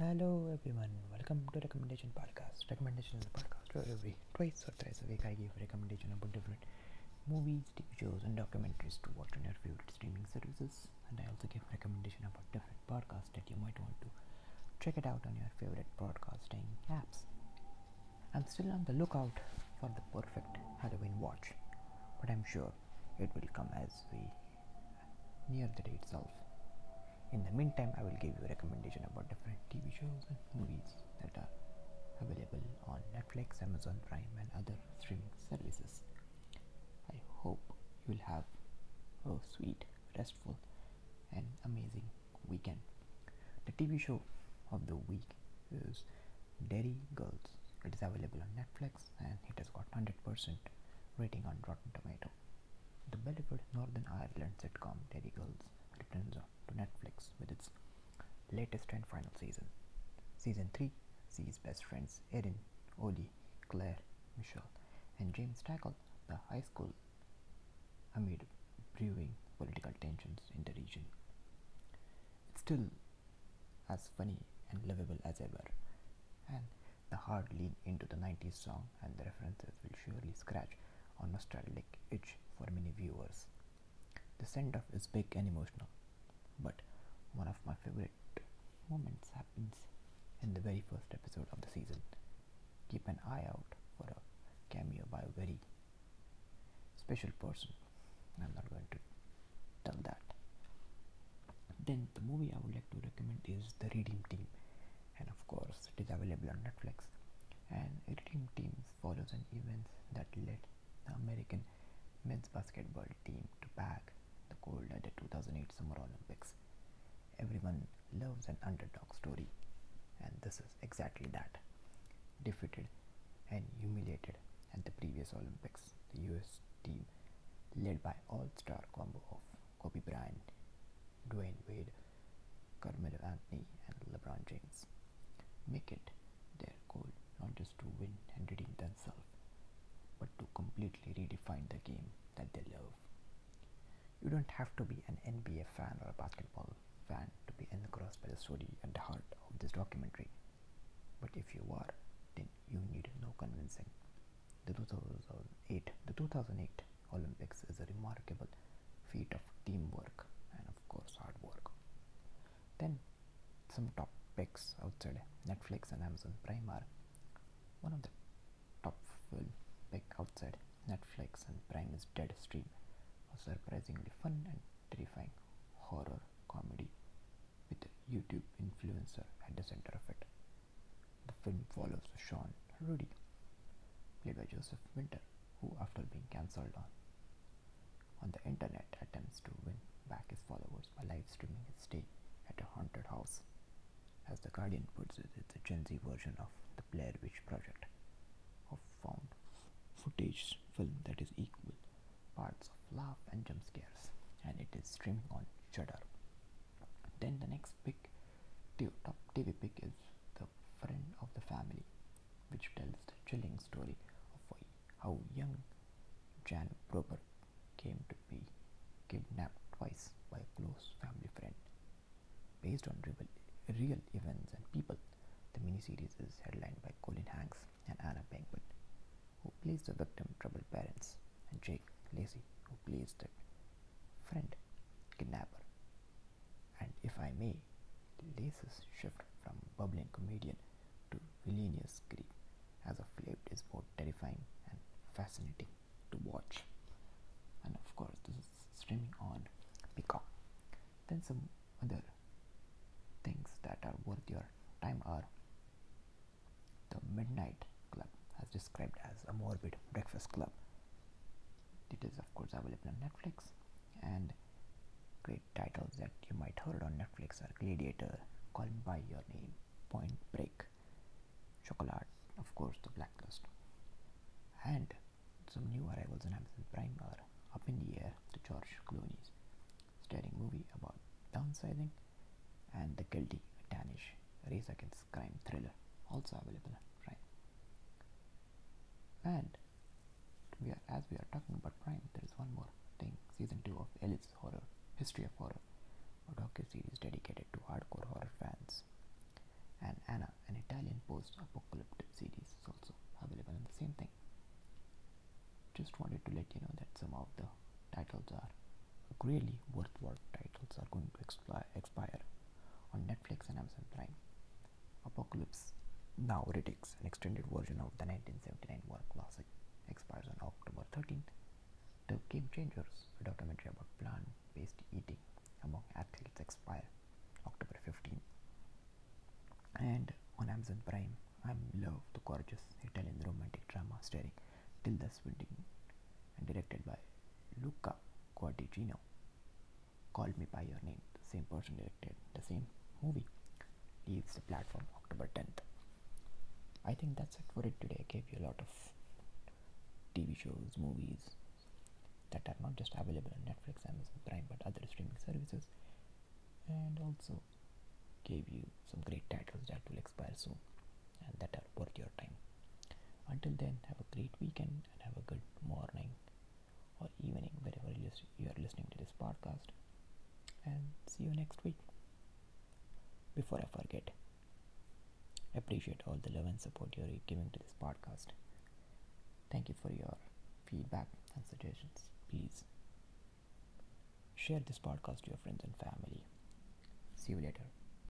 Hello everyone, welcome to Recommendation Podcast. Recommendation is a podcast where every twice or thrice a week I give a recommendation about different movies, TV shows, and documentaries to watch on your favorite streaming services. And I also give recommendation about different podcasts that you might want to check it out on your favorite podcasting apps. I'm still on the lookout for the perfect Halloween watch, but I'm sure it will come as we near the day itself. In the meantime, I will give you a recommendation about different TV shows and movies that are available on Netflix, Amazon Prime, and other streaming services. I hope you will have a sweet, restful, and amazing weekend. The TV show of the week is Derry Girls. It is available on Netflix and it has got 100% rating on Rotten Tomato. The beloved Northern Ireland sitcom Derry Girls returns to Netflix with its latest and final season. Season 3 sees best friends Erin, Ollie, Claire, Michelle, and James tackle the high school amid brewing political tensions in the region. It's still as funny and lovable as ever, and the hard lean into the 90s song and the references will surely scratch on a nostalgic itch for many viewers. Send off is big and emotional, but one of my favorite moments happens in the very first episode of the season. Keep an eye out for a cameo by a very special person. I'm not going to tell that. Then the movie I would like to recommend is The Redeem Team, and of course it is available on Netflix. And Redeem Team follows an event that led the American men's basketball team to the gold at the 2008 Summer Olympics. Everyone loves an underdog story, and this is exactly that. Defeated and humiliated at the previous Olympics, the US team, led by all-star combo of Kobe Bryant, Dwyane Wade, Carmelo Anthony, and LeBron James, make it their goal not just to win and redeem themselves, but to completely redefine the game that they love. You don't have to be an NBA fan or a basketball fan to be engrossed by the story at the heart of this documentary. But if you are, then you need no convincing. The 2008, the 2008 Olympics is a remarkable feat of teamwork and of course hard work. Then some top picks outside Netflix and Amazon Prime are one of the top film pick outside Netflix and Prime is Deadstream, a surprisingly fun and terrifying horror comedy with a YouTube influencer at the center of it. The film follows Shawn Ruddy, played by Joseph Winter, who after being cancelled on on the internet attempts to win back his followers by live streaming his stay at a haunted house. As the Guardian puts it, it's a Gen Z version of the Blair Witch Project, of found footage film that is equal parts of laugh and jump scares, and it is streaming on Shudder. Then the next big top TV pick is The Friend of the Family, which tells the chilling story of how young Jan Broberg came to be kidnapped twice by a close family friend. Based on real, real events and people, the miniseries is headlined by Colin Hanks and Anna Paquin, who plays the victim troubled parents, and Jake Lacy, who plays the friend kidnapper. And if I may, Lacy's shift from bubbling comedian to villainous grief as a flavor is both terrifying and fascinating to watch. And of course, this is streaming on Peacock. Then some other things that are worth your time are the Midnight Club, as described as a morbid breakfast club. It is of course available on Netflix, and great titles that you might heard on Netflix are Gladiator, Call Me by Your Name, Point Break, chocolate of course, The Blacklist, and some new arrivals on Amazon Prime are Up in the Air, the George Clooney's starring movie about downsizing, and The Guilty, a Danish race against crime thriller, also available Prime. And we are, as we are talking about Prime, there is one more thing: season two of Eli Roth's History of Horror, a docu series dedicated to hardcore horror fans. And Anna, an Italian post apocalyptic series is also available in the same thing. Just wanted to let you know that some of the titles are really worthwhile titles are going to expire, expire on Netflix and Amazon Prime. Apocalypse Now Redux, an extended version of the 1979 war classic, expires on October 13th. The Game Changers, a documentary about plant-based eating among athletes, expire October 15th. And on Amazon Prime, I'm Love, the gorgeous Italian romantic drama starring Tilda Swinton and directed by Luca Guadagnino. Call Me By Your Name, the same person directed the same movie, leaves the platform October 10th. I think that's it for it today. I gave you a lot of TV shows, movies that are not just available on Netflix, Amazon Prime, but other streaming services, and also gave you some great titles that will expire soon and that are worth your time. Until then, have a great weekend and have a good morning or evening wherever you are listening to this podcast. And see you next week. Before I forget, appreciate all the love and support you're giving to this podcast. Thank you for your feedback and suggestions. Please share this podcast to your friends and family. See you later.